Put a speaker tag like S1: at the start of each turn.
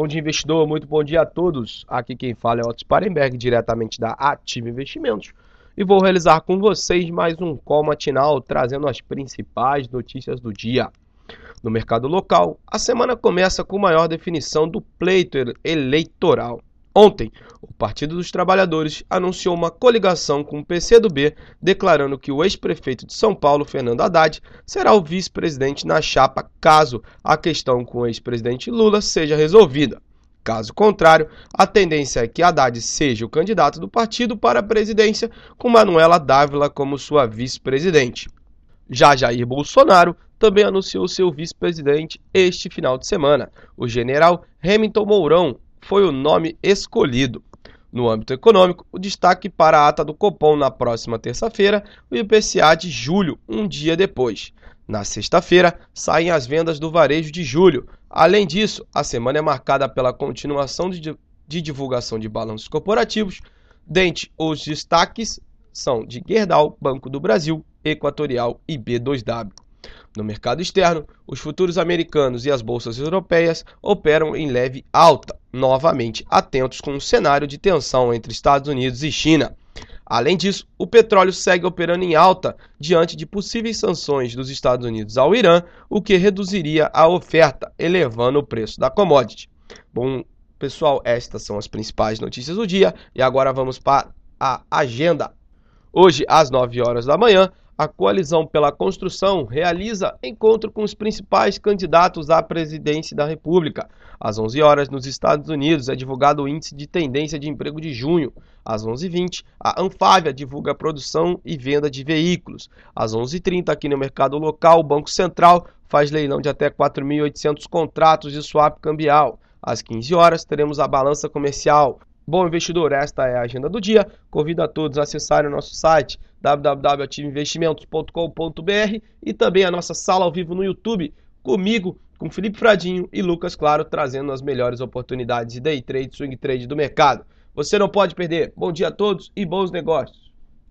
S1: Bom dia, investidor. Muito bom dia a todos. Aqui quem fala é Otto Sparenberg, diretamente da Ativa Investimentos. E vou realizar com vocês mais um call matinal, trazendo as principais notícias do dia. No mercado local, a semana começa com maior definição do pleito eleitoral. Ontem, o Partido dos Trabalhadores anunciou uma coligação com o PCdoB, declarando que o ex-prefeito de São Paulo, Fernando Haddad, será o vice-presidente na chapa caso a questão com o ex-presidente Lula seja resolvida. Caso contrário, a tendência é que Haddad seja o candidato do partido para a presidência, com Manuela Dávila como sua vice-presidente. Já Jair Bolsonaro também anunciou seu vice-presidente este final de semana, o general Hamilton Mourão, foi o nome escolhido. No âmbito econômico, o destaque para a ata do Copom na próxima terça-feira, o IPCA de julho, um dia depois. Na sexta-feira, saem as vendas do varejo de julho. Além disso, a semana é marcada pela continuação de, de divulgação de balanços corporativos. Dentre os destaques são de Gerdau, Banco do Brasil, Equatorial e B2W. No mercado externo, os futuros americanos e as bolsas europeias operam em leve alta, novamente atentos com um cenário de tensão entre Estados Unidos e China. Além disso, o petróleo segue operando em alta diante de possíveis sanções dos Estados Unidos ao Irã, o que reduziria a oferta, elevando o preço da commodity. Bom, pessoal, estas são as principais notícias do dia e agora vamos para a agenda. Hoje, às 9 horas da manhã, a Coalizão pela Construção realiza encontro com os principais candidatos à presidência da República. Às 11 horas, nos Estados Unidos, é divulgado o Índice de Tendência de Emprego de junho. Às 11h20, a Anfávia divulga a produção e venda de veículos. Às 11h30, aqui no mercado local, o Banco Central faz leilão de até 4.800 contratos de swap cambial. Às 15 horas, teremos a balança comercial. Bom investidor, esta é a agenda do dia. Convido a todos a acessarem o nosso site www.ativeinvestimentos.com.br e também a nossa sala ao vivo no YouTube comigo, com Felipe Fradinho e Lucas Claro, trazendo as melhores oportunidades de day trade, swing trade do mercado. Você não pode perder. Bom dia a todos e bons negócios.